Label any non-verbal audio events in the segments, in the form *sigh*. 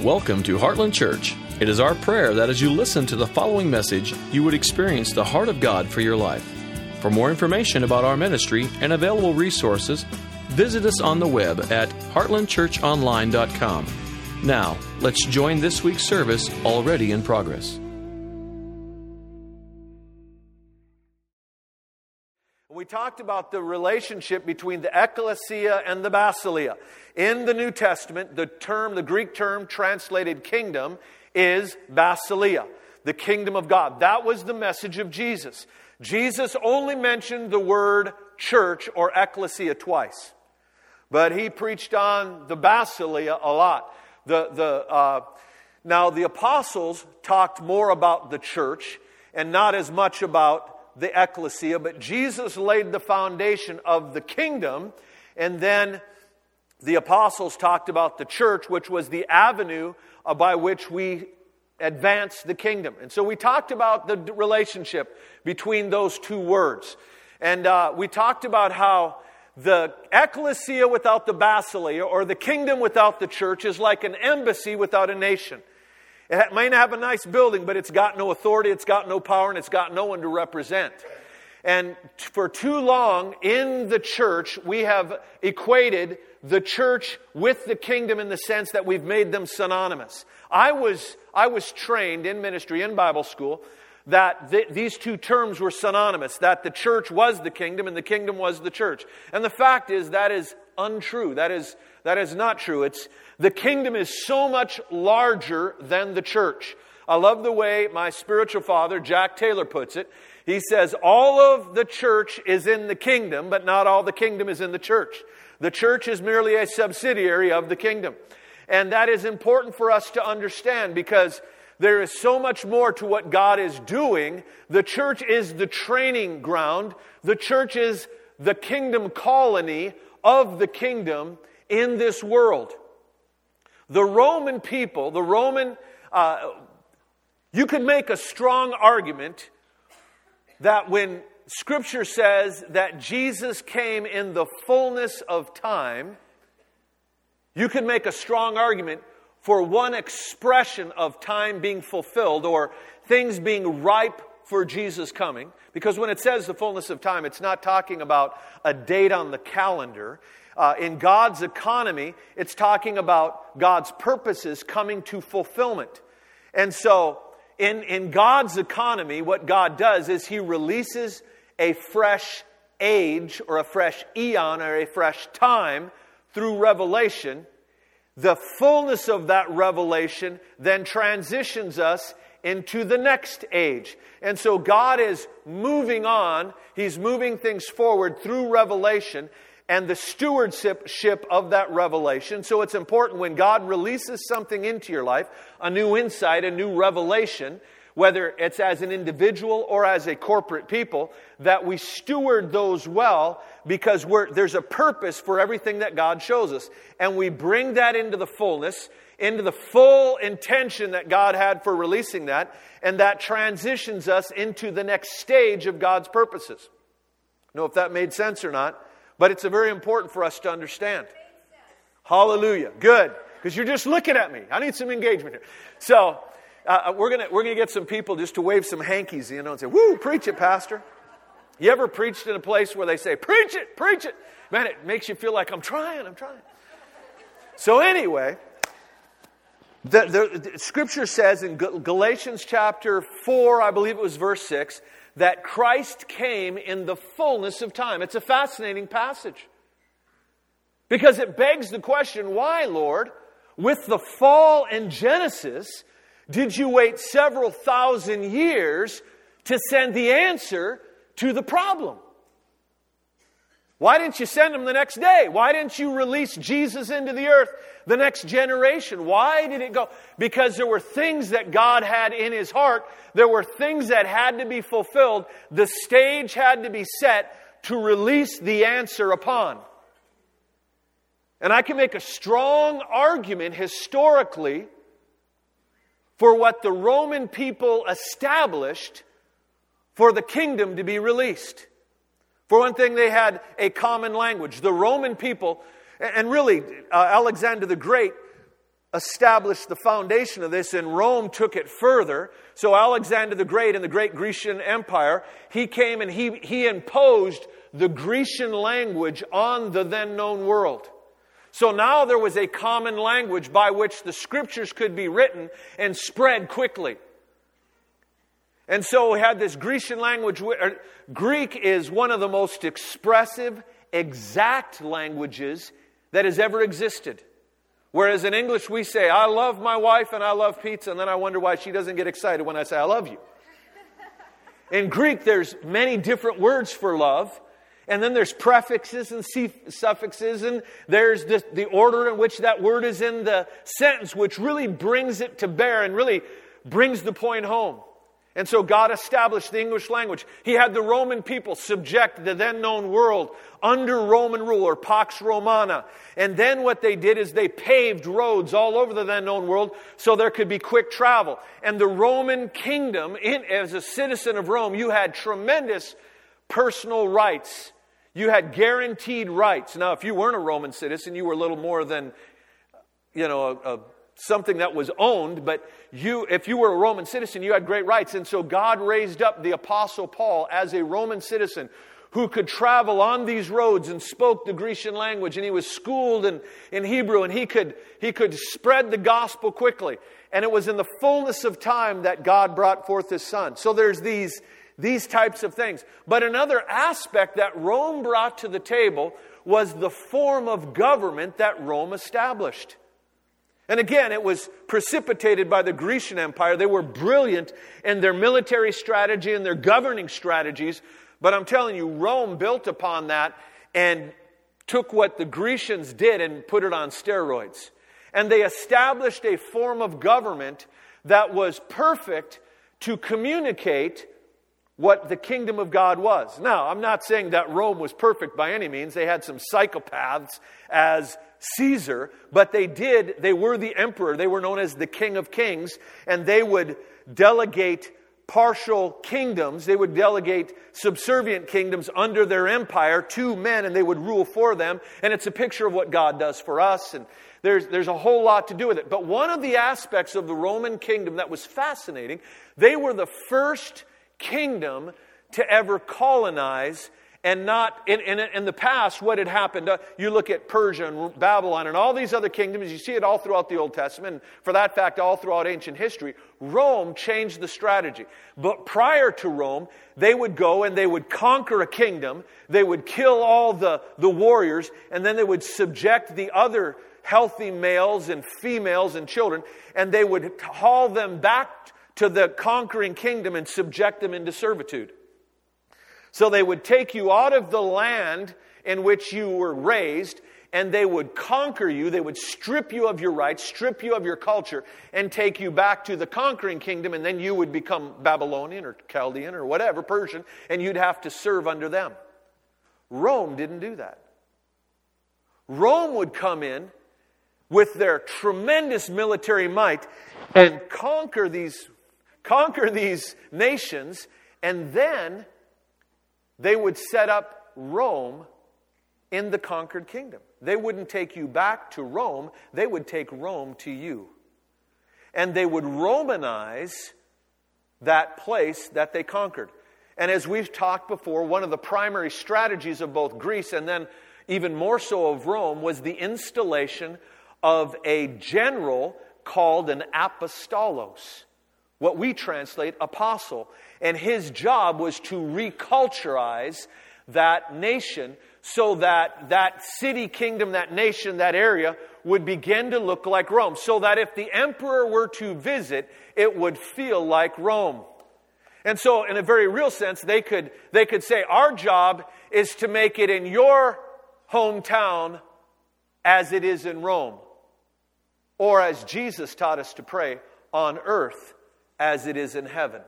Welcome to Heartland Church. It is our prayer that as you listen to the following message, you would experience the heart of God for your life. For more information about our ministry and available resources, visit us on the web at heartlandchurchonline.com. Now, let's join this week's service already in progress. Talked about the relationship between the ecclesia and the basileia. In the New Testament, the term, the Greek term translated kingdom, is basileia, the kingdom of God. That was the message of Jesus. Jesus only mentioned the word church or ecclesia twice, but he preached on the basileia a lot. The, the, uh, now, the apostles talked more about the church and not as much about the ecclesia, but Jesus laid the foundation of the kingdom, and then the apostles talked about the church, which was the avenue by which we advance the kingdom. And so we talked about the relationship between those two words. And uh, we talked about how the ecclesia without the basileia, or the kingdom without the church, is like an embassy without a nation. It might have a nice building, but it's got no authority, it's got no power, and it's got no one to represent. And for too long in the church, we have equated the church with the kingdom in the sense that we've made them synonymous. I was, I was trained in ministry, in Bible school, that th- these two terms were synonymous, that the church was the kingdom and the kingdom was the church. And the fact is, that is untrue. That is, that is not true. It's, the kingdom is so much larger than the church. I love the way my spiritual father, Jack Taylor, puts it. He says, All of the church is in the kingdom, but not all the kingdom is in the church. The church is merely a subsidiary of the kingdom. And that is important for us to understand because there is so much more to what God is doing. The church is the training ground, the church is the kingdom colony of the kingdom in this world. The Roman people, the Roman, uh, you could make a strong argument that when Scripture says that Jesus came in the fullness of time, you could make a strong argument for one expression of time being fulfilled or things being ripe for Jesus coming. Because when it says the fullness of time, it's not talking about a date on the calendar. Uh, in God's economy, it's talking about God's purposes coming to fulfillment. And so, in, in God's economy, what God does is He releases a fresh age or a fresh eon or a fresh time through revelation. The fullness of that revelation then transitions us into the next age. And so God is moving on, He's moving things forward through revelation and the stewardship of that revelation. So it's important when God releases something into your life, a new insight, a new revelation, whether it's as an individual or as a corporate people, that we steward those well because there's a purpose for everything that God shows us. And we bring that into the fullness, into the full intention that God had for releasing that, and that transitions us into the next stage of God's purposes. know if that made sense or not. But it's very important for us to understand. Hallelujah. Good. Because you're just looking at me. I need some engagement here. So, uh, we're going we're gonna get some people just to wave some hankies, you know, and say, Woo, preach it, Pastor. You ever preached in a place where they say, Preach it, preach it? Man, it makes you feel like I'm trying, I'm trying. So, anyway, the, the, the, scripture says in Galatians chapter 4, I believe it was verse 6, that Christ came in the fullness of time. It's a fascinating passage. Because it begs the question why, Lord, with the fall in Genesis, did you wait several thousand years to send the answer to the problem? Why didn't you send him the next day? Why didn't you release Jesus into the earth the next generation? Why did it go? Because there were things that God had in his heart. There were things that had to be fulfilled. The stage had to be set to release the answer upon. And I can make a strong argument historically for what the Roman people established for the kingdom to be released. For one thing, they had a common language. The Roman people, and really, uh, Alexander the Great established the foundation of this, and Rome took it further. So, Alexander the Great in the great Grecian Empire, he came and he, he imposed the Grecian language on the then known world. So now there was a common language by which the scriptures could be written and spread quickly. And so we had this Grecian language. Er, Greek is one of the most expressive, exact languages that has ever existed. Whereas in English, we say, I love my wife and I love pizza, and then I wonder why she doesn't get excited when I say, I love you. In Greek, there's many different words for love. And then there's prefixes and suffixes, and there's the, the order in which that word is in the sentence, which really brings it to bear and really brings the point home. And so God established the English language. He had the Roman people subject the then known world under Roman rule or Pax Romana. And then what they did is they paved roads all over the then known world so there could be quick travel. And the Roman kingdom, in, as a citizen of Rome, you had tremendous personal rights. You had guaranteed rights. Now, if you weren't a Roman citizen, you were a little more than, you know, a, a something that was owned, but you, if you were a Roman citizen, you had great rights. And so God raised up the Apostle Paul as a Roman citizen who could travel on these roads and spoke the Grecian language, and he was schooled in, in Hebrew, and he could, he could spread the gospel quickly. And it was in the fullness of time that God brought forth his son. So there's these, these types of things. But another aspect that Rome brought to the table was the form of government that Rome established. And again, it was precipitated by the Grecian Empire. They were brilliant in their military strategy and their governing strategies. But I'm telling you, Rome built upon that and took what the Grecians did and put it on steroids. And they established a form of government that was perfect to communicate what the kingdom of God was. Now, I'm not saying that Rome was perfect by any means. They had some psychopaths as Caesar, but they did, they were the emperor. They were known as the king of kings, and they would delegate partial kingdoms. They would delegate subservient kingdoms under their empire to men, and they would rule for them. And it's a picture of what God does for us. And there's, there's a whole lot to do with it. But one of the aspects of the Roman kingdom that was fascinating, they were the first kingdom to ever colonize and not in, in, in, the past what had happened uh, you look at persia and babylon and all these other kingdoms you see it all throughout the old testament and for that fact all throughout ancient history rome changed the strategy but prior to rome they would go and they would conquer a kingdom they would kill all the, the warriors and then they would subject the other healthy males and females and children and they would haul them back to the conquering kingdom and subject them into servitude. So they would take you out of the land in which you were raised and they would conquer you. They would strip you of your rights, strip you of your culture, and take you back to the conquering kingdom, and then you would become Babylonian or Chaldean or whatever, Persian, and you'd have to serve under them. Rome didn't do that. Rome would come in with their tremendous military might and conquer these conquer these nations, and then they would set up Rome in the conquered kingdom. They wouldn't take you back to Rome, they would take Rome to you. And they would Romanize that place that they conquered. And as we've talked before, one of the primary strategies of both Greece and then even more so of Rome was the installation of a general called an apostolos what we translate apostle. And his job was to reculturize that nation so that that city, kingdom, that nation, that area would begin to look like Rome. So that if the emperor were to visit, it would feel like Rome. And so, in a very real sense, they could, they could say, Our job is to make it in your hometown as it is in Rome. Or as Jesus taught us to pray, on earth as it is in heaven.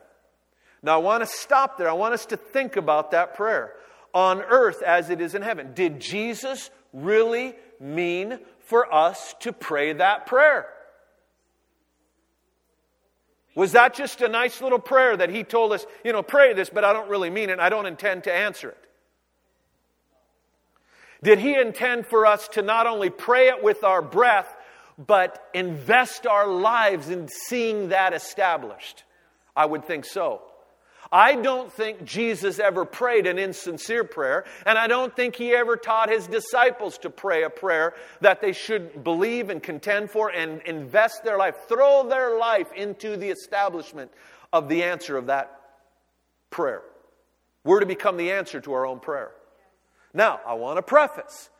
Now, I want to stop there. I want us to think about that prayer. On earth as it is in heaven. Did Jesus really mean for us to pray that prayer? Was that just a nice little prayer that he told us, you know, pray this, but I don't really mean it. I don't intend to answer it? Did he intend for us to not only pray it with our breath, but invest our lives in seeing that established? I would think so. I don't think Jesus ever prayed an insincere prayer, and I don't think he ever taught his disciples to pray a prayer that they should believe and contend for and invest their life, throw their life into the establishment of the answer of that prayer. We're to become the answer to our own prayer. Now, I want to preface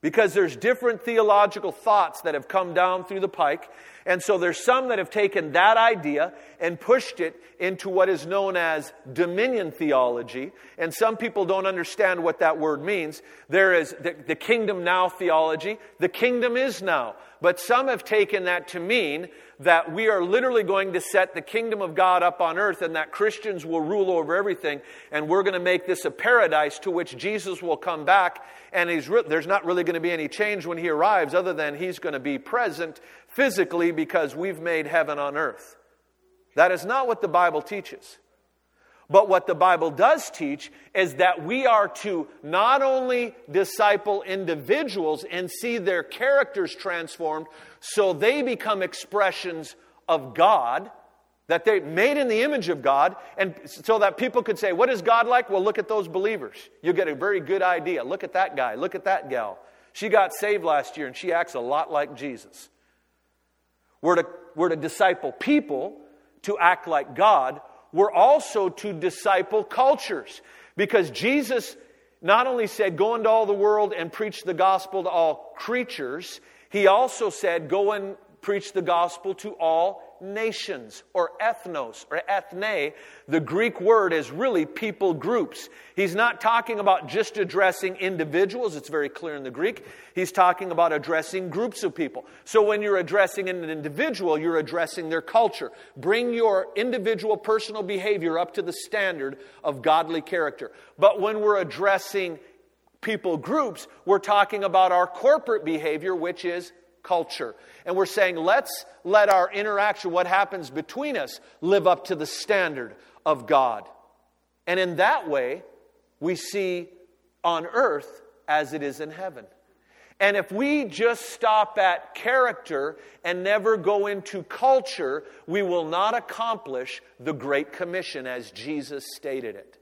because there's different theological thoughts that have come down through the pike. And so there's some that have taken that idea and pushed it into what is known as dominion theology. And some people don't understand what that word means. There is the, the kingdom now theology. The kingdom is now. But some have taken that to mean that we are literally going to set the kingdom of God up on earth and that Christians will rule over everything. And we're going to make this a paradise to which Jesus will come back. And re- there's not really going to be any change when he arrives, other than he's going to be present physically because we've made heaven on earth. That is not what the Bible teaches. But what the Bible does teach is that we are to not only disciple individuals and see their characters transformed so they become expressions of God, that they're made in the image of God, and so that people could say, What is God like? Well, look at those believers. You'll get a very good idea. Look at that guy. Look at that gal. She got saved last year and she acts a lot like Jesus. We're to, we're to disciple people to act like God we're also to disciple cultures. Because Jesus not only said, Go into all the world and preach the gospel to all creatures, he also said, Go and preach the gospel to all nations or ethnos or ethne. The Greek word is really people groups. He's not talking about just addressing individuals, it's very clear in the Greek. He's talking about addressing groups of people. So when you're addressing an individual, you're addressing their culture. Bring your individual personal behavior up to the standard of godly character. But when we're addressing people groups, we're talking about our corporate behavior, which is culture. And we're saying, let's let our interaction, what happens between us, live up to the standard of God. And in that way, we see on earth as it is in heaven. And if we just stop at character and never go into culture, we will not accomplish the Great Commission as Jesus stated it.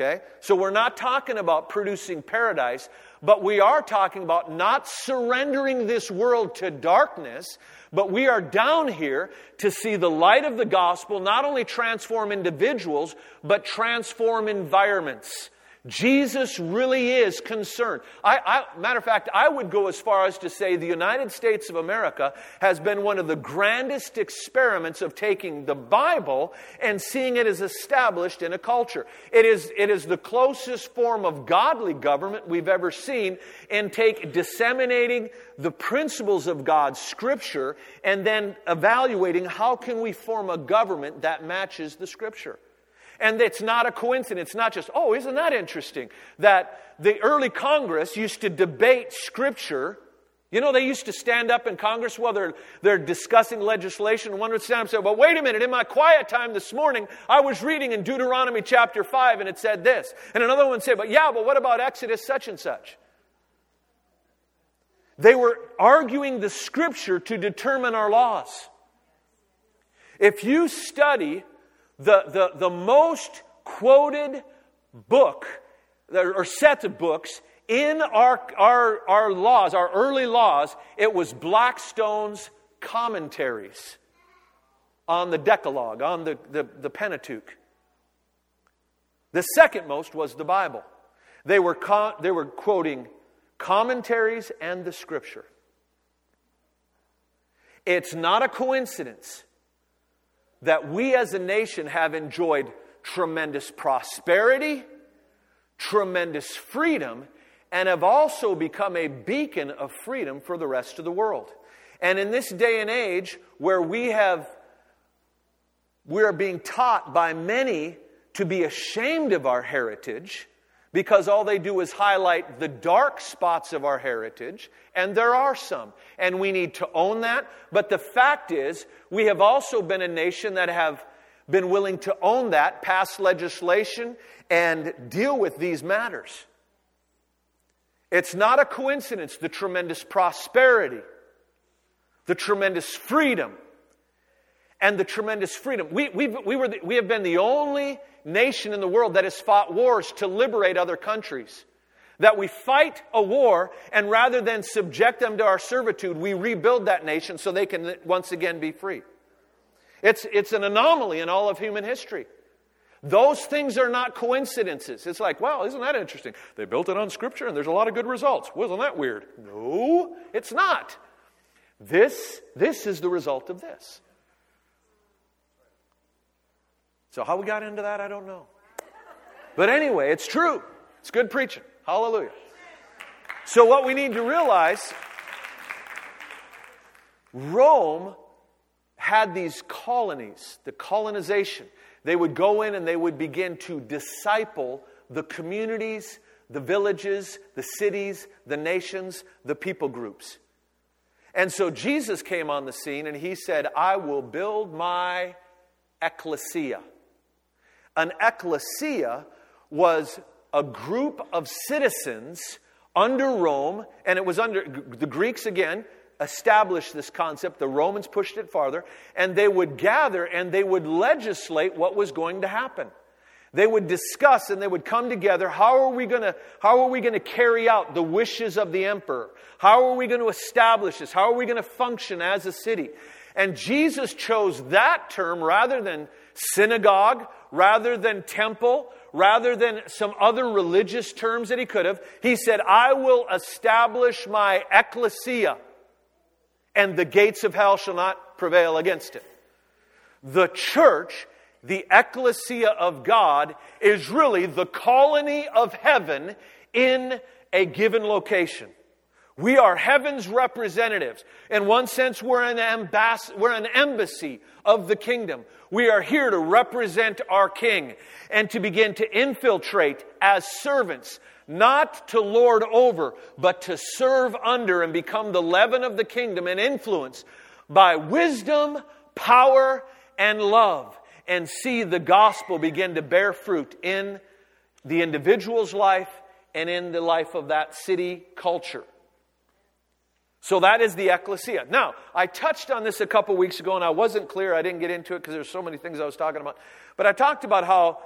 Okay? So we're not talking about producing paradise, but we are talking about not surrendering this world to darkness, but we are down here to see the light of the gospel not only transform individuals, but transform environments. Jesus really is concerned. I, I, matter of fact, I would go as far as to say the United States of America has been one of the grandest experiments of taking the Bible and seeing it as established in a culture. It is, it is the closest form of godly government we've ever seen in take disseminating the principles of God's scripture and then evaluating how can we form a government that matches the scripture. And it's not a coincidence. It's not just, oh, isn't that interesting? That the early Congress used to debate Scripture. You know, they used to stand up in Congress while they're, they're discussing legislation. One would stand up and say, well, wait a minute. In my quiet time this morning, I was reading in Deuteronomy chapter 5 and it said this. And another one say, but yeah, but what about Exodus such and such? They were arguing the Scripture to determine our laws. If you study the, the, the most quoted book or set of books in our, our, our laws, our early laws, it was Blackstone's commentaries on the Decalogue, on the, the, the Pentateuch. The second most was the Bible. They were, con- they were quoting commentaries and the Scripture. It's not a coincidence that we as a nation have enjoyed tremendous prosperity, tremendous freedom, and have also become a beacon of freedom for the rest of the world. And in this day and age where we have we are being taught by many to be ashamed of our heritage because all they do is highlight the dark spots of our heritage, and there are some. And we need to own that. But the fact is, we have also been a nation that have been willing to own that, pass legislation, and deal with these matters. It's not a coincidence, the tremendous prosperity the tremendous freedom and the tremendous freedom. We, we we, were the, we have been the only nation in the world that has fought wars to liberate other countries. That we fight a war, and rather than subject them to our servitude, we rebuild that nation so they can once again be free. It's, it's an anomaly in all of human history. Those things are not coincidences. It's like, well, isn't that interesting? They built it on Scripture and there's a lot of good results. Wasn't that weird? No, it's not. This, this is the result of this. So, how we got into that, I don't know. But anyway, it's true. It's good preaching. Hallelujah. So, what we need to realize Rome had these colonies, the colonization. They would go in and they would begin to disciple the communities, the villages, the cities, the nations, the people groups. And so Jesus came on the scene and he said, I will build my ecclesia. An ecclesia was a group of citizens under Rome, and it was under the Greeks again established this concept. The Romans pushed it farther, and they would gather and they would legislate what was going to happen. They would discuss and they would come together. How are we going to, how are we going to carry out the wishes of the emperor? How are we going to establish this? How are we going to function as a city? And Jesus chose that term rather than synagogue, rather than temple, rather than some other religious terms that he could have. He said, I will establish my ecclesia, and the gates of hell shall not prevail against it. The church, the ecclesia of God, is really the colony of heaven in a given location. We are heaven's representatives. In one sense, we're an, we're an embassy of the kingdom. We are here to represent our king and to begin to infiltrate as servants, not to lord over, but to serve under and become the leaven of the kingdom and influence by wisdom, power, and love, and see the gospel begin to bear fruit in the individual's life and in the life of that city culture. So that is the ecclesia. Now, I touched on this a couple weeks ago and I wasn't clear. I didn't get into it because there's so many things I was talking about. But I talked about how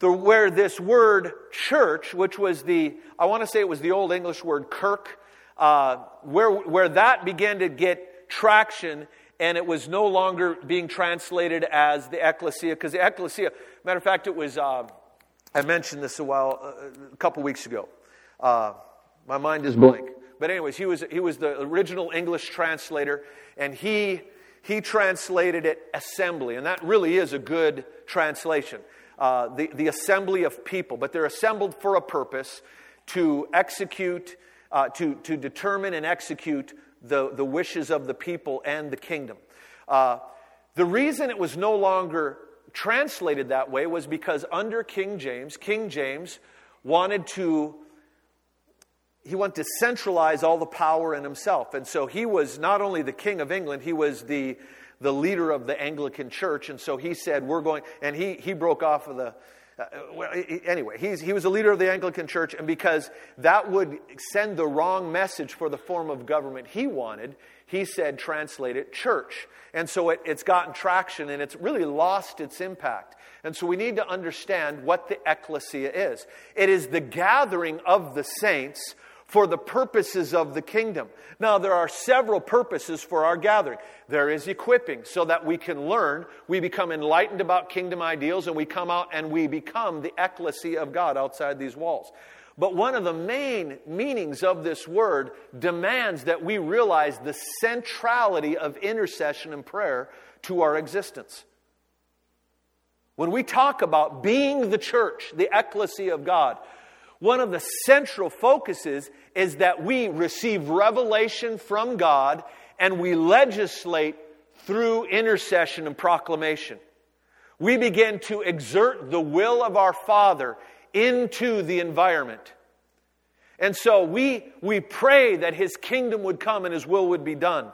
the, where this word church, which was the, I want to say it was the old English word kirk, uh, where, where that began to get traction and it was no longer being translated as the ecclesia because the ecclesia, matter of fact, it was, uh, I mentioned this a while, uh, a couple weeks ago. Uh, my mind is blank. But, anyways, he was, he was the original English translator, and he, he translated it assembly. And that really is a good translation. Uh, the, the assembly of people, but they're assembled for a purpose to execute, uh, to, to determine and execute the, the wishes of the people and the kingdom. Uh, the reason it was no longer translated that way was because under King James, King James wanted to he wanted to centralize all the power in himself. And so he was not only the king of England, he was the, the leader of the Anglican church. And so he said, We're going, and he, he broke off of the. Uh, well, anyway, he's, he was a leader of the Anglican church, and because that would send the wrong message for the form of government he wanted, he said, translate it church. And so it, it's gotten traction and it's really lost its impact. And so we need to understand what the ecclesia is it is the gathering of the saints for the purposes of the kingdom. Now, there are several purposes for our gathering. There is equipping so that we can learn, we become enlightened about kingdom ideals, and we come out and we become the ecclesia of God outside these walls. But one of the main meanings of this word demands that we realize the centrality of intercession and prayer to our existence. When we talk about being the church, the ecclesia of God, one of the central focuses is that we receive revelation from God and we legislate through intercession and proclamation. We begin to exert the will of our Father into the environment. And so we, we pray that His kingdom would come and His will would be done.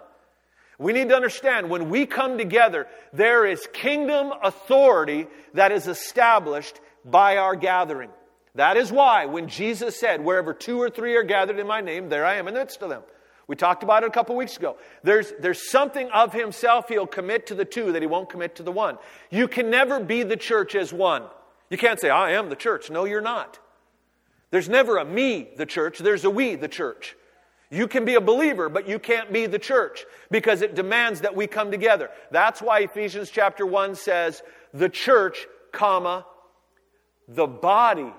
We need to understand when we come together, there is kingdom authority that is established by our gathering. That is why when Jesus said, Wherever two or three are gathered in my name, there I am in the midst of them. We talked about it a couple weeks ago. There's, there's something of himself he'll commit to the two that he won't commit to the one. You can never be the church as one. You can't say, I am the church. No, you're not. There's never a me, the church. There's a we, the church. You can be a believer, but you can't be the church because it demands that we come together. That's why Ephesians chapter 1 says, the church, comma, the body,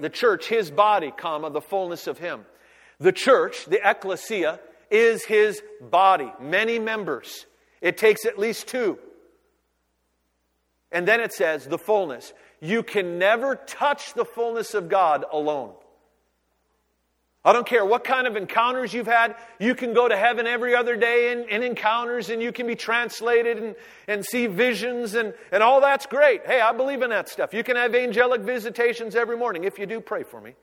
the church, his body, comma, the fullness of him. The church, the ecclesia, is his body, many members. It takes at least two. And then it says, the fullness. You can never touch the fullness of God alone. I don't care what kind of encounters you've had. You can go to heaven every other day in, in, encounters and you can be translated and, and see visions and, and all that's great. Hey, I believe in that stuff. You can have angelic visitations every morning. If you do, pray for me.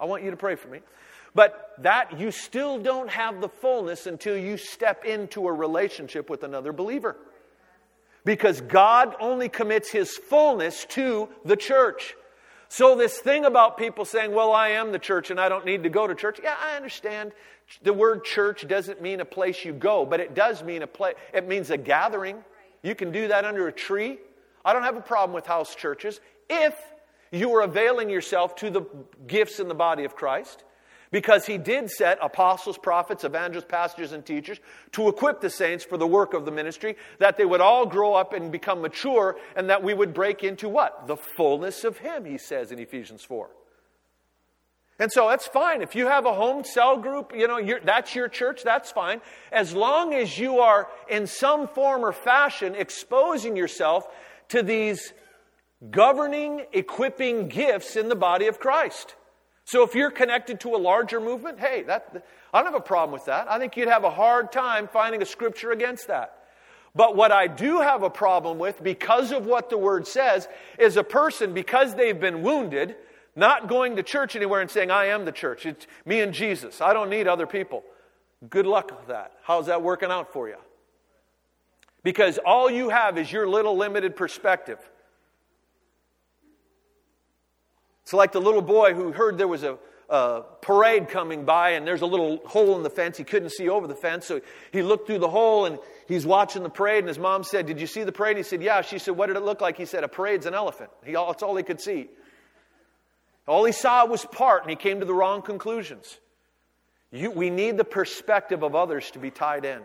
I want you to pray for me. But that, you still don't have the fullness until you step into a relationship with another believer. Because God only commits His fullness to the church. So, this thing about people saying, well, I am the church and I don't need to go to church, yeah, I understand. The word church doesn't mean a place you go, but it does mean a place, it means a gathering. You can do that under a tree. I don't have a problem with house churches if you are availing yourself to the gifts in the body of Christ because he did set apostles, prophets, evangelists, pastors, and teachers to equip the saints for the work of the ministry, that they would all grow up and become mature, and that we would break into what? The fullness of him, he says in Ephesians 4. And so that's fine. If you have a home cell group, you know, that's your church, that's fine. As long as you are in some form or fashion exposing yourself to these governing, equipping gifts in the body of Christ. So if you're connected to a larger movement, hey, that, I don't have a problem with that. I think you'd have a hard time finding a scripture against that. But what I do have a problem with, because of what the word says, is a person, because they've been wounded, not going to church anywhere and saying, I am the church. It's me and Jesus. I don't need other people. Good luck with that. How's that working out for you? Because all you have is your little limited perspective. It's like the little boy who heard there was a, a, parade coming by and there's a little hole in the fence. He couldn't see over the fence, so he looked through the hole and he's watching the parade. And his mom said, Did you see the parade? He said, Yeah. She said, What did it look like? He said, A parade's an elephant. He, that's all he could see. All he saw was part, and he came to the wrong conclusions. You, we need the perspective of others to be tied in.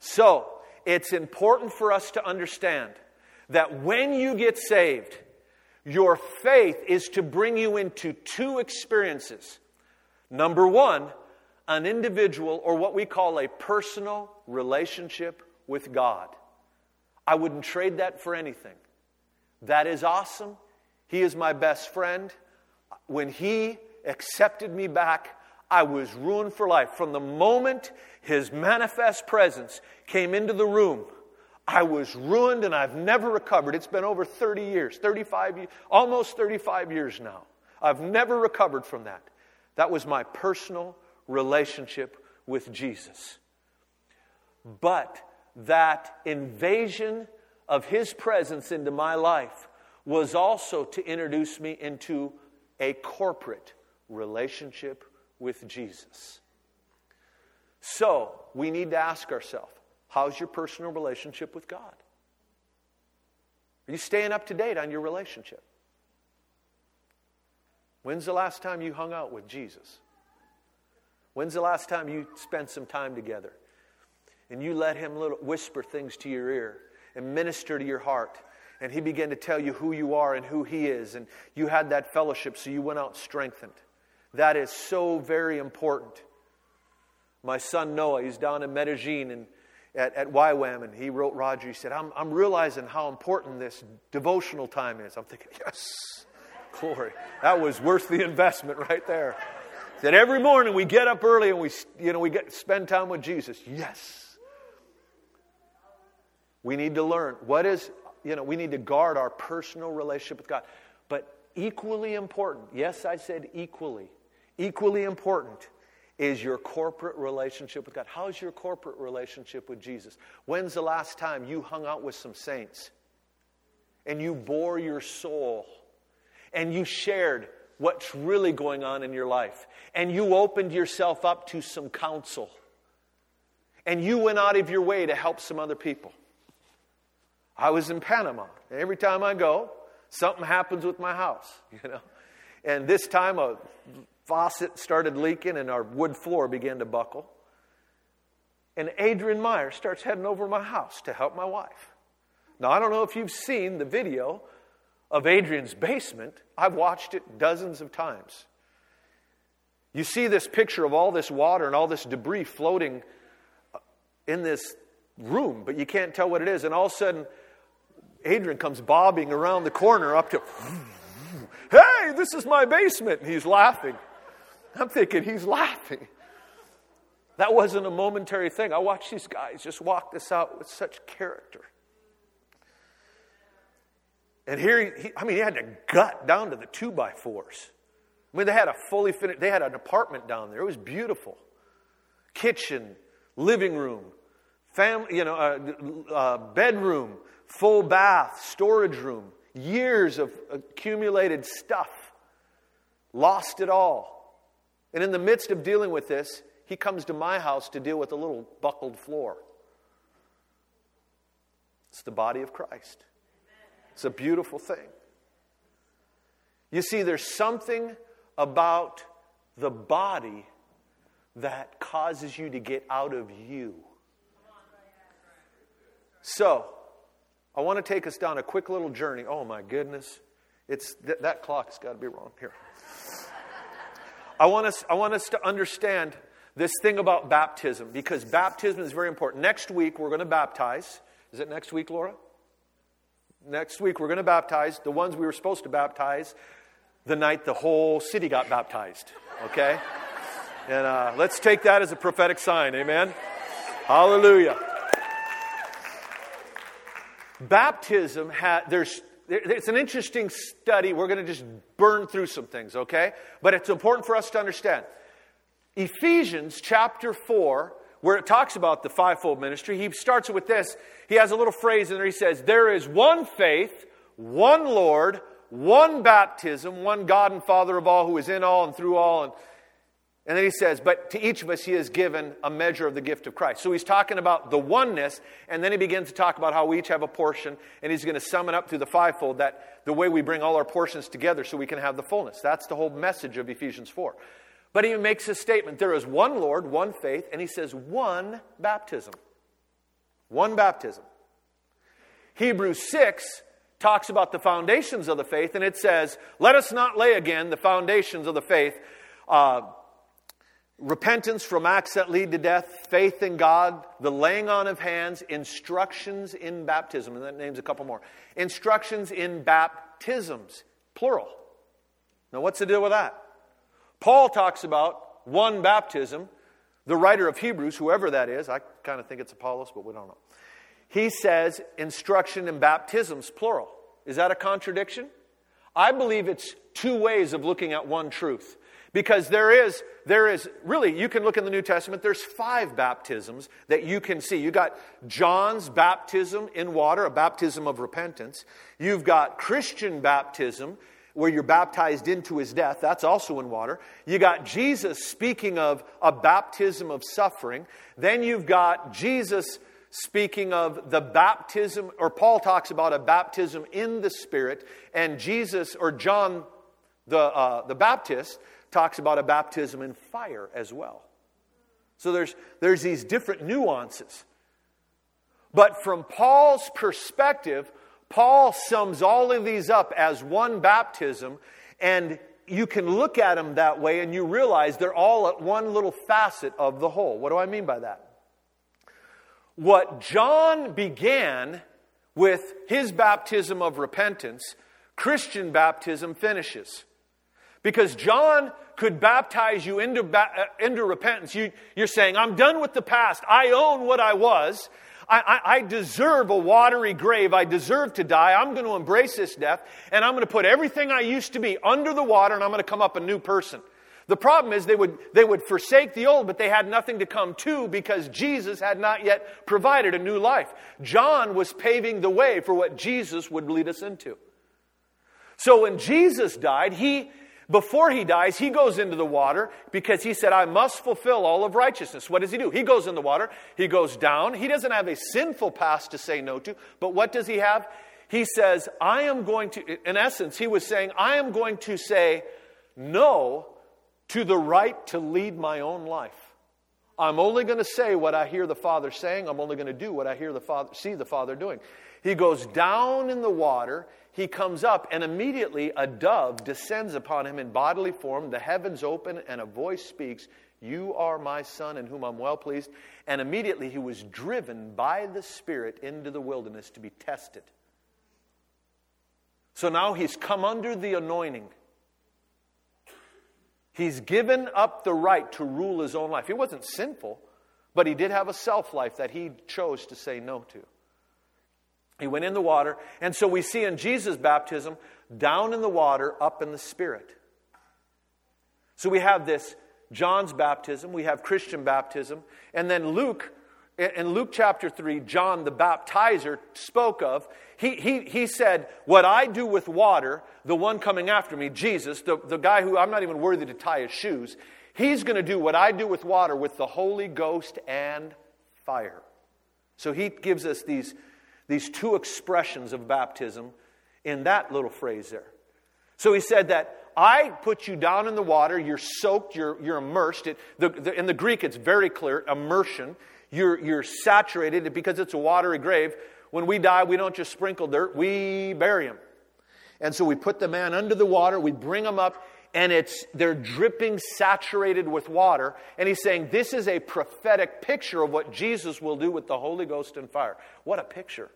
So, it's important for us to understand that when you get saved, your faith is to bring you into two experiences. Number one, an individual or what we call a personal relationship with God. I wouldn't trade that for anything. That is awesome. He is my best friend. When he accepted me back, I was ruined for life. From the moment his manifest presence came into the room, I was ruined and I've never recovered. It's been over 30 years, 35 years, almost 35 years now. I've never recovered from that. That was my personal relationship with Jesus. But that invasion of his presence into my life was also to introduce me into a corporate relationship with Jesus. So, we need to ask ourselves How's your personal relationship with God? Are you staying up to date on your relationship? When's the last time you hung out with Jesus? When's the last time you spent some time together and you let him little, whisper things to your ear and minister to your heart? And he began to tell you who you are and who he is, and you had that fellowship, so you went out strengthened. That is so very important. My son Noah, he's down in Medellin, and at, at YWAM, and he wrote Roger, he said, I'm, I'm realizing how important this devotional time is. I'm thinking, yes, glory. That was worth the investment right there. That every morning we get up early and we, you know, we get, spend time with Jesus. Yes. We need to learn what is, you know, we need to guard our personal relationship with God. But equally important, yes, I said equally, equally important is your corporate relationship with God. How's your corporate relationship with Jesus? When's the last time you hung out with some saints and you bore your soul and you shared what's really going on in your life. And you opened yourself up to some counsel. And you went out of your way to help some other people. I was in Panama. Every time I go, something happens with my house, *laughs* you know. And this time a faucet started leaking and our wood floor began to buckle. And Adrian Meyer starts heading over my house to help my wife. Now, I don't know if you've seen the video of Adrian's basement. I've watched it dozens of times. You see this picture of all this water and all this debris floating uh, in this room, but you can't tell what it is. And all of a sudden, Adrian comes bobbing around the corner up to, hey, this is my basement. And he's laughing. I'm thinking he's laughing. That wasn't a momentary thing. I watched these guys just walk this out with such character. And here, he, I mean, he had to gut down to the two by fours. I mean, they had a fully finished, they had an apartment down there. It was beautiful. Kitchen, living room, family, you know, uh, uh, bedroom, full bath, storage room, years of accumulated stuff. Lost it all. And in the midst of dealing with this, he comes to my house to deal with a little buckled floor. It's the body of Christ. It's a beautiful thing. You see, there's something about the body that causes you to get out of you. So, I want to take us down a quick little journey. Oh my goodness. It's th- that clock's got to be wrong here. I want us I want us to understand this thing about baptism because baptism is very important. Next week we're going to baptize. Is it next week, Laura? Next week we're going to baptize the ones we were supposed to baptize the night the whole city got baptized. Okay? And uh, let's take that as a prophetic sign. Amen? Hallelujah. Baptism, ha- there's, it's an interesting study. We're going to just burn through some things, okay? But it's important for us to understand. Ephesians chapter 4, where it talks about the fivefold ministry, he starts with this. He has a little phrase in there. He says, There is one faith, one Lord, one baptism, one God and Father of all, who is in all and through all, and and then he says, But to each of us, he has given a measure of the gift of Christ. So he's talking about the oneness, and then he begins to talk about how we each have a portion, and he's going to sum it up through the fivefold that the way we bring all our portions together so we can have the fullness. That's the whole message of Ephesians 4. But he makes a statement there is one Lord, one faith, and he says one baptism. One baptism. Hebrews 6 talks about the foundations of the faith, and it says, Let us not lay again the foundations of the faith. Uh, repentance from acts that lead to death, faith in God, the laying on of hands, instructions in baptism, and that names a couple more. Instructions in baptisms, plural. Now, what's the deal with that? Paul talks about one baptism. The writer of Hebrews, whoever that is, I kind of think it's Apollos, but we don't know. He says instruction in baptisms, plural. Is that a contradiction? I believe it's two ways of looking at one truth. Because there is, there is, really, you can look in the New Testament, there's five baptisms that you can see. You got John's baptism in water, a baptism of repentance. You've got Christian baptism, where you're baptized into his death. That's also in water. You got Jesus speaking of a baptism of suffering. Then you've got Jesus speaking of the baptism, or Paul talks about a baptism in the Spirit, and Jesus, or John the, uh, the Baptist, talks about a baptism in fire as well. So there's, there's these different nuances. But from Paul's perspective, Paul sums all of these up as one baptism, and you can look at them that way and you realize they're all at one little facet of the whole. What do I mean by that? What John began with his baptism of repentance, Christian baptism finishes. Because John could baptize you into, uh, into repentance. You, you're saying, I'm done with the past. I own what I was. I, I, I, deserve a watery grave. I deserve to die. I'm going to embrace this death, and I'm going to put everything I used to be under the water, and I'm going to come up a new person. The problem is they would, they would forsake the old, but they had nothing to come to because Jesus had not yet provided a new life. John was paving the way for what Jesus would lead us into. So when Jesus died, he Before he dies, he goes into the water because he said, I must fulfill all of righteousness. What does he do? He goes in the water, he goes down. He doesn't have a sinful past to say no to, but what does he have? He says, I am going to, in essence, he was saying, I am going to say no to the right to lead my own life. I'm only going to say what I hear the Father saying. I'm only going to do what I hear the Father, see the Father doing. He goes down in the water he comes up, and immediately a dove descends upon him in bodily form. The heavens open, and a voice speaks, You are my son, in whom I'm well pleased. And immediately he was driven by the Spirit into the wilderness to be tested. So now he's come under the anointing. He's given up the right to rule his own life. He wasn't sinful, but he did have a self life that he chose to say no to. He went in the water. And so we see in Jesus' baptism, down in the water, up in the Spirit. So we have this John's baptism, we have Christian baptism, and then Luke, in Luke chapter 3, John the baptizer spoke of, he, he, he said, What I do with water, the one coming after me, Jesus, the, the guy who I'm not even worthy to tie his shoes, he's going to do what I do with water with the Holy Ghost and fire. So he gives us these these two expressions of baptism in that little phrase there. So he said that I put you down in the water, you're soaked, you're, you're immersed. It, the, the, in the Greek, it's very clear immersion. You're, you're saturated because it's a watery grave. When we die, we don't just sprinkle dirt, we bury him. And so we put the man under the water, we bring him up, and it's they're dripping saturated with water and he's saying this is a prophetic picture of what Jesus will do with the Holy Ghost and fire. What a picture.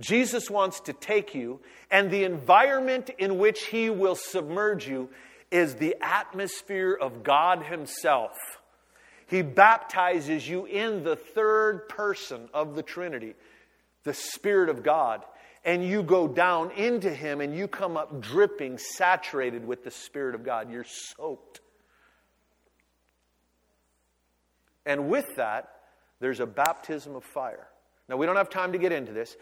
Jesus wants to take you, and the environment in which He will submerge you is the atmosphere of God Himself. He baptizes you in the third person of the Trinity, the Spirit of God. And you go down into Him and you come up dripping, saturated with the Spirit of God. You're soaked. And with that, there's a baptism of fire. Now, we don't have time to get into this,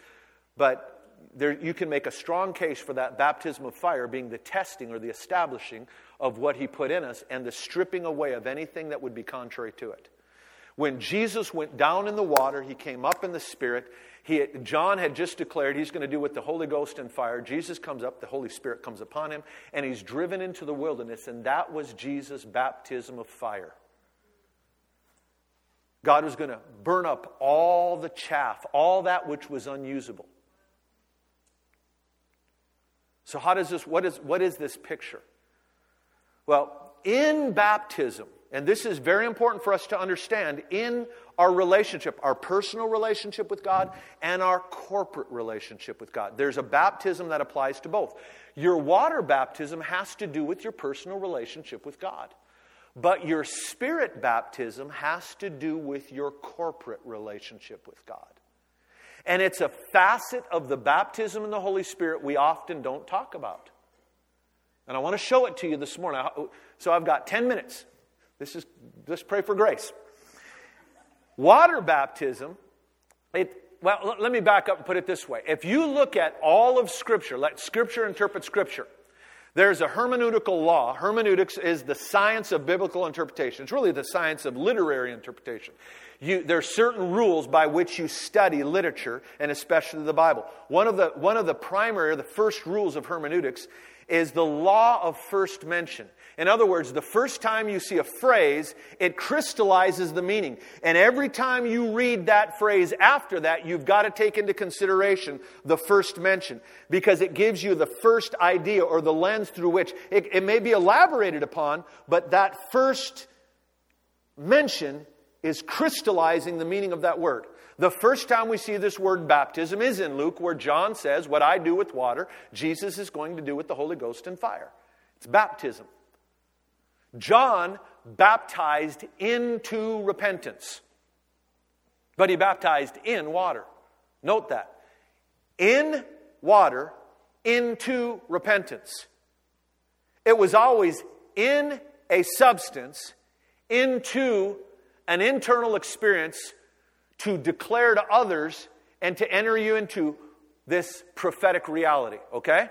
but there, you can make a strong case for that baptism of fire being the testing or the establishing of what he put in us and the stripping away of anything that would be contrary to it. When Jesus went down in the water, he came up in the Spirit. He, John had just declared he's going to do with the Holy Ghost and fire. Jesus comes up, the Holy Spirit comes upon him, and he's driven into the wilderness, and that was Jesus' baptism of fire. God was going to burn up all the chaff, all that which was unusable. So, how does this, what is, what is this picture? Well, in baptism, and this is very important for us to understand, in our relationship, our personal relationship with God and our corporate relationship with God, there's a baptism that applies to both. Your water baptism has to do with your personal relationship with God. But your spirit baptism has to do with your corporate relationship with God. And it's a facet of the baptism in the Holy Spirit we often don't talk about. And I want to show it to you this morning. So I've got 10 minutes. This is just pray for grace. Water baptism, it, well, let me back up and put it this way. If you look at all of Scripture, let Scripture interpret Scripture. There's a hermeneutical law. Hermeneutics is the science of biblical interpretation. It's really the science of literary interpretation. You, there are certain rules by which you study literature, and especially the Bible. One of the, one of the primary, the first rules of hermeneutics is the law of first mention. In other words, the first time you see a phrase, it crystallizes the meaning. And every time you read that phrase after that, you've got to take into consideration the first mention because it gives you the first idea or the lens through which it, it may be elaborated upon, but that first mention is crystallizing the meaning of that word. The first time we see this word baptism is in Luke, where John says, What I do with water, Jesus is going to do with the Holy Ghost and fire. It's baptism. John baptized into repentance, but he baptized in water. Note that. In water, into repentance. It was always in a substance, into an internal experience to declare to others and to enter you into this prophetic reality, okay?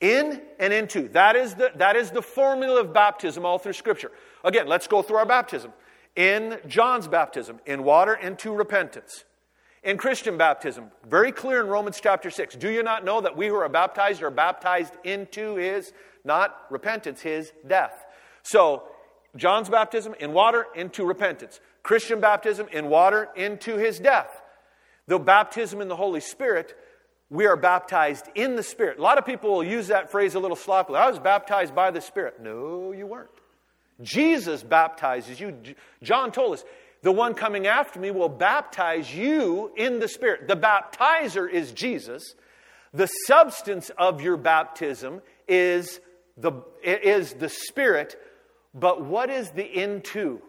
In and into. That is, the, that is the formula of baptism all through Scripture. Again, let's go through our baptism. In John's baptism, in water into repentance. In Christian baptism, very clear in Romans chapter 6. Do you not know that we who are baptized are baptized into his, not repentance, his death? So, John's baptism in water into repentance. Christian baptism in water into his death. The baptism in the Holy Spirit, we are baptized in the Spirit. A lot of people will use that phrase a little sloppily. I was baptized by the Spirit. No, you weren't. Jesus baptizes you. John told us, the one coming after me will baptize you in the Spirit. The baptizer is Jesus. The substance of your baptism is the, is the Spirit. But what is the into?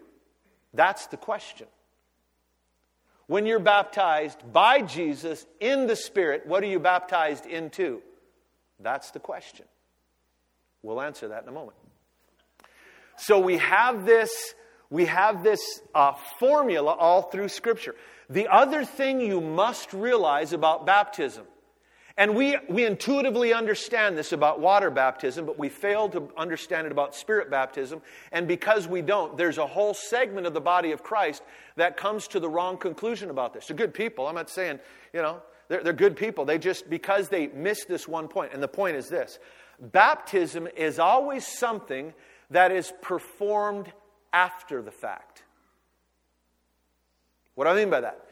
That's the question. When you're baptized by Jesus in the Spirit, what are you baptized into? That's the question. We'll answer that in a moment. So we have this, we have this uh, formula all through Scripture. The other thing you must realize about baptism and we, we intuitively understand this about water baptism, but we fail to understand it about spirit baptism. And because we don't, there's a whole segment of the body of Christ that comes to the wrong conclusion about this. They're good people. I'm not saying, you know, they're, they're good people. They just, because they miss this one point. and the point is this baptism is always something that is performed after the fact. What do I mean by that?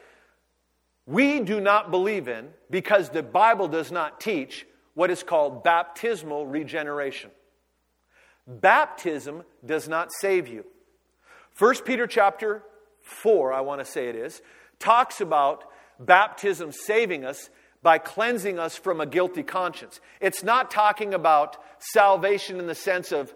We do not believe in because the Bible does not teach what is called baptismal regeneration. Baptism does not save you. 1 Peter chapter 4, I want to say it is, talks about baptism saving us by cleansing us from a guilty conscience. It's not talking about salvation in the sense of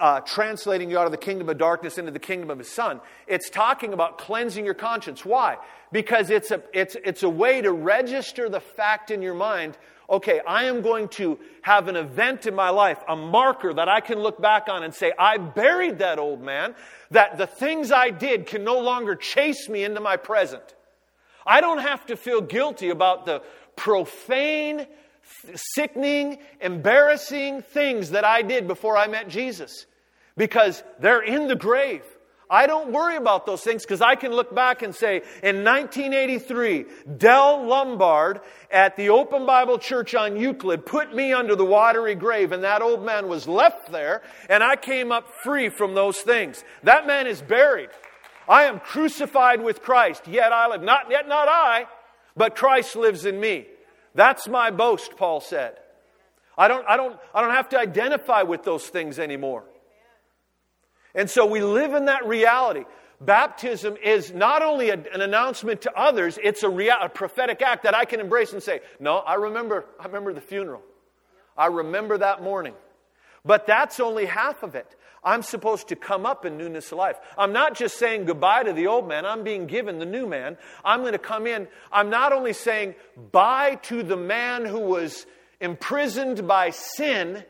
uh, translating you out of the kingdom of darkness into the kingdom of his son. It's talking about cleansing your conscience. Why? Because it's a, it's, it's a way to register the fact in your mind okay, I am going to have an event in my life, a marker that I can look back on and say, I buried that old man, that the things I did can no longer chase me into my present. I don't have to feel guilty about the profane, sickening, embarrassing things that I did before I met Jesus because they're in the grave. I don't worry about those things because I can look back and say, in 1983, Dell Lombard at the Open Bible Church on Euclid put me under the watery grave, and that old man was left there, and I came up free from those things. That man is buried. I am crucified with Christ, yet I live. Not yet, not I, but Christ lives in me. That's my boast, Paul said. I don't, I don't, I don't have to identify with those things anymore. And so we live in that reality. Baptism is not only a, an announcement to others, it's a, rea- a prophetic act that I can embrace and say, No, I remember, I remember the funeral. I remember that morning. But that's only half of it. I'm supposed to come up in newness of life. I'm not just saying goodbye to the old man, I'm being given the new man. I'm going to come in. I'm not only saying bye to the man who was imprisoned by sin,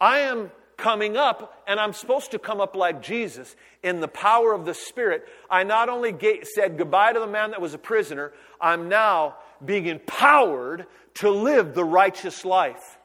I am coming up, and I'm supposed to come up like Jesus in the power of the Spirit. I not only said goodbye to the man that was a prisoner, I'm now being empowered to live the righteous life.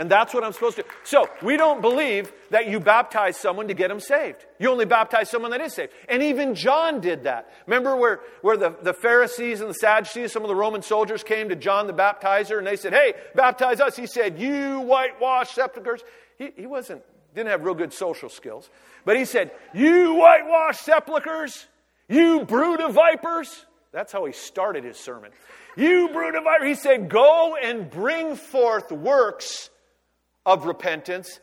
And that's what I'm supposed to. So, we don't believe that you baptize someone to get them saved. You only baptize someone that is saved. And even John did that. Remember where, where the, the Pharisees and the Sadducees, some of the Roman soldiers came to John the baptizer and they said, Hey, baptize us. He said, You whitewashed sepulchres. He, he wasn't, didn't have real good social skills. But he said, You whitewashed sepulchres, you brood of vipers. That's how he started his sermon. You brood of vipers. He said, Go and bring forth works of repentance,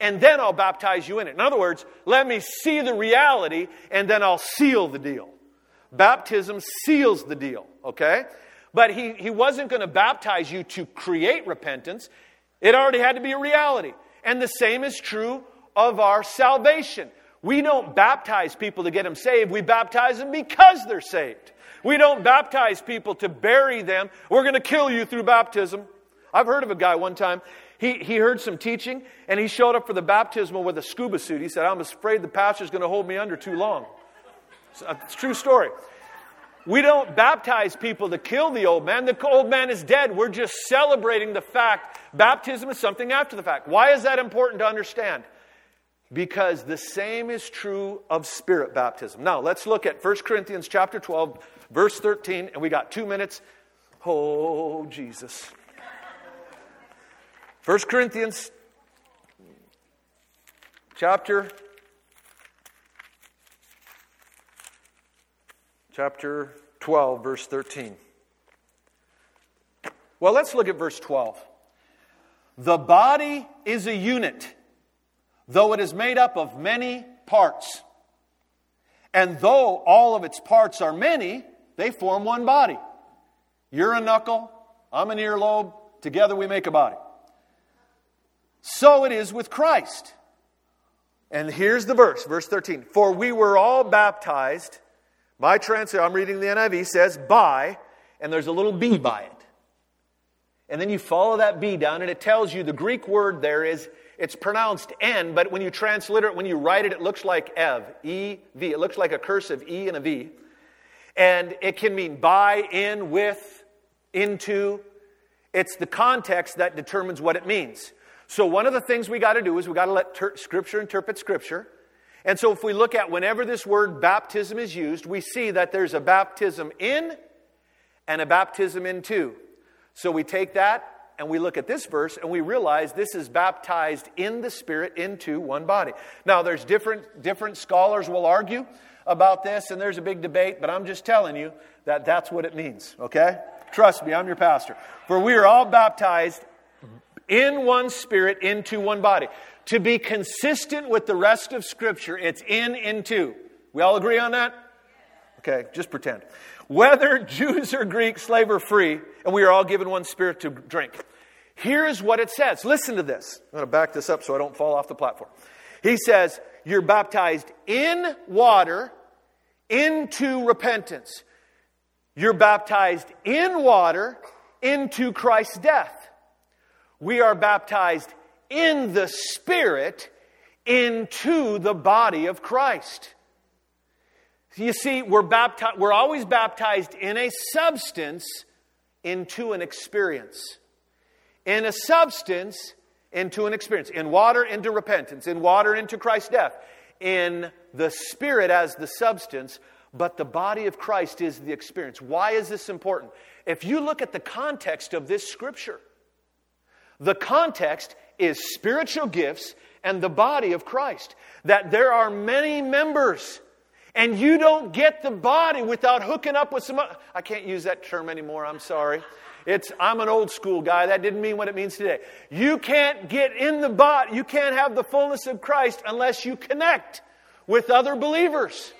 and then I'll baptize you in it. In other words, let me see the reality, and then I'll seal the deal. Baptism seals the deal, okay? But he, he wasn't going to baptize you to create repentance, it already had to be a reality. And the same is true of our salvation. We don't baptize people to get them saved, we baptize them because they're saved. We don't baptize people to bury them. We're going to kill you through baptism. I've heard of a guy one time, he, he heard some teaching and he showed up for the baptismal with a scuba suit. He said, I'm afraid the pastor's going to hold me under too long. Uh, it's a true story. We don't baptize people to kill the old man. The old man is dead. We're just celebrating the fact baptism is something after the fact. Why is that important to understand? Because the same is true of spirit baptism. Now, let's look at 1 Corinthians chapter 12, verse 13, and we got 2 minutes. Oh, Jesus. 1 Corinthians chapter chapter 12, verse 13. Well, let's look at verse 12. The body is a unit, though it is made up of many parts. And though all of its parts are many, they form one body. You're a knuckle, I'm an earlobe, together we make a body. So it is with Christ. And here's the verse, verse 13. For we were all baptized my translation, I'm reading the NIV, says by, and there's a little b by it. And then you follow that b down, and it tells you the Greek word there is, it's pronounced N, but when you translate it, when you write it, it looks like Ev, E V. It looks like a cursive E and a V. And it can mean by, in, with, into. It's the context that determines what it means. So, one of the things we got to do is we got to let ter- Scripture interpret Scripture. And so, if we look at whenever this word baptism is used, we see that there's a baptism in and a baptism into. So, we take that and we look at this verse and we realize this is baptized in the Spirit into one body. Now, there's different, different scholars will argue about this, and there's a big debate, but I'm just telling you that that's what it means, okay? Trust me, I'm your pastor. For we are all baptized in one spirit into one body. To be consistent with the rest of Scripture, it's in, into. We all agree on that? Okay, just pretend. Whether Jews or Greeks, slave or free, and we are all given one spirit to drink. Here's what it says. Listen to this. I'm going to back this up so I don't fall off the platform. He says, You're baptized in water into repentance. You're baptized in water into Christ's death. We are baptized in the Spirit into the body of Christ. You see, we're, baptized, we're always baptized in a substance into an experience. In a substance into an experience. In water into repentance. In water into Christ's death. In the Spirit as the substance, but the body of Christ is the experience. Why is this important? If you look at the context of this scripture, the context is spiritual gifts and the body of Christ. That there are many members. And you don't get the body without hooking up with some. I can't use that term anymore. I'm sorry. It's I'm an old school guy. That didn't mean what it means today. You can't get in the body. You can't have the fullness of Christ unless you connect with other believers.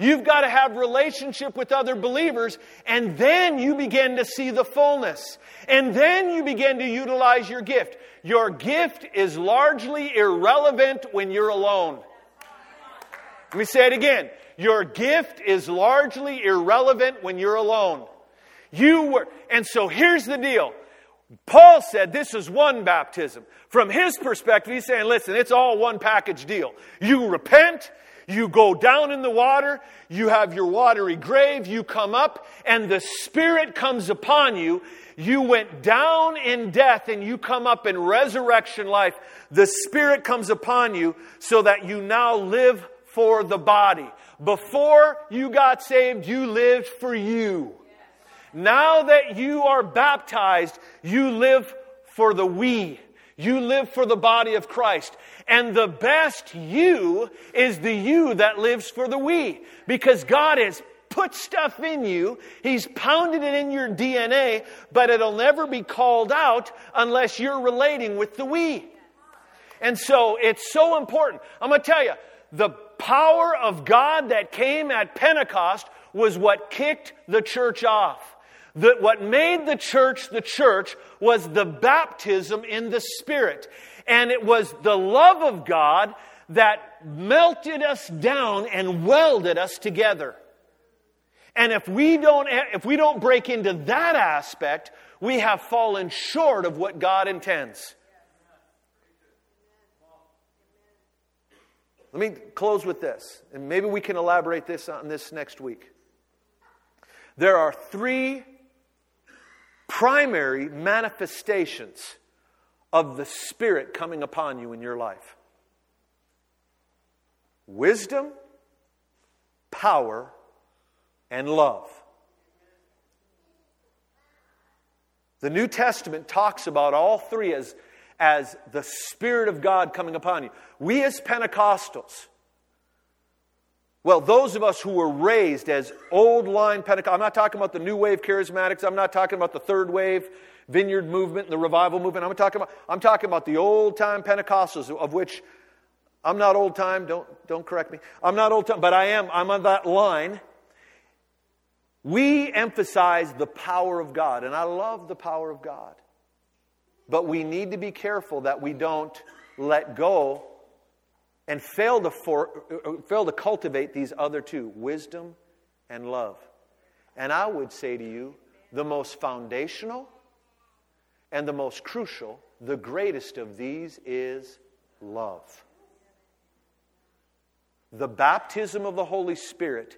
You've got to have relationship with other believers, and then you begin to see the fullness. And then you begin to utilize your gift. Your gift is largely irrelevant when you're alone. Let me say it again. Your gift is largely irrelevant when you're alone. You were, and so here's the deal. Paul said this is one baptism. From his perspective, he's saying, listen, it's all one package deal. You repent, you go down in the water, you have your watery grave, you come up, and the Spirit comes upon you. You went down in death and you come up in resurrection life. The Spirit comes upon you so that you now live for the body. Before you got saved, you lived for you. Now that you are baptized, you live for the we. You live for the body of Christ. And the best you is the you that lives for the we. Because God has put stuff in you, He's pounded it in your DNA, but it'll never be called out unless you're relating with the we. And so it's so important. I'm going to tell you, the power of God that came at Pentecost was what kicked the church off that what made the church the church was the baptism in the Spirit. And it was the love of God that melted us down and welded us together. And if we don't, if we don't break into that aspect, we have fallen short of what God intends. Let me close with this, and maybe we can elaborate this on this next week. there are three primary manifestations of the Spirit coming upon you in your life wisdom, power, and love. The New Testament talks about all three as, as the Spirit of God coming upon you. We, as Pentecostals, well, those of us who were raised as old line Pentecostal, I'm not talking about the new wave charismatics, I'm not talking about the third wave vineyard movement and the revival movement. I'm talking about, I'm talking about the old time Pentecostals, of which I'm not old time, don't, don't correct me. I'm not old time, but I am, I'm on that line. We emphasize the power of God, and I love the power of God. But we need to be careful that we don't let go and fail to, for, fail to cultivate these other two wisdom and love. And I would say to you, the most foundational and the most crucial, the greatest of these is love. The baptism of the Holy Spirit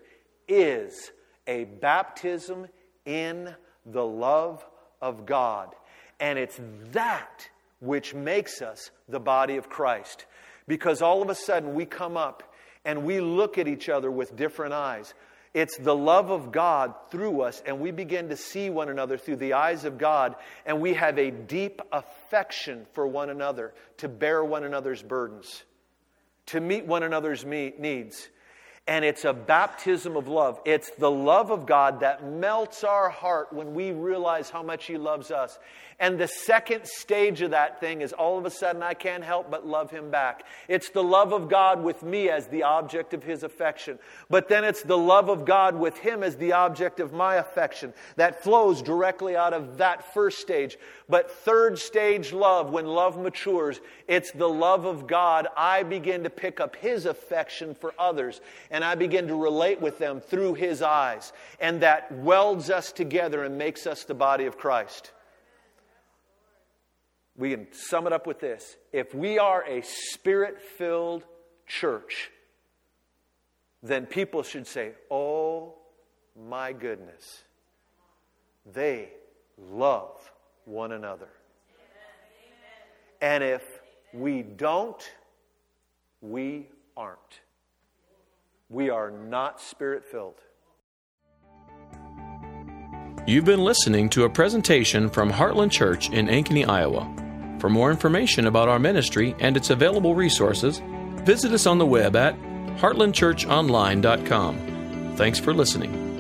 is a baptism in the love of God. And it's that which makes us the body of Christ. Because all of a sudden we come up and we look at each other with different eyes. It's the love of God through us, and we begin to see one another through the eyes of God, and we have a deep affection for one another to bear one another's burdens, to meet one another's needs. And it's a baptism of love. It's the love of God that melts our heart when we realize how much He loves us. And the second stage of that thing is all of a sudden I can't help but love him back. It's the love of God with me as the object of his affection. But then it's the love of God with him as the object of my affection that flows directly out of that first stage. But third stage love, when love matures, it's the love of God. I begin to pick up his affection for others and I begin to relate with them through his eyes. And that welds us together and makes us the body of Christ we can sum it up with this. If we are a spirit filled church, then people should say, Oh my goodness, they love one another. And if we don't, we aren't. We are not spirit filled. You've been listening to a presentation from Heartland Church in Ankeny, Iowa. For more information about our ministry and its available resources, visit us on the web at heartlandchurchonline.com. Thanks for listening.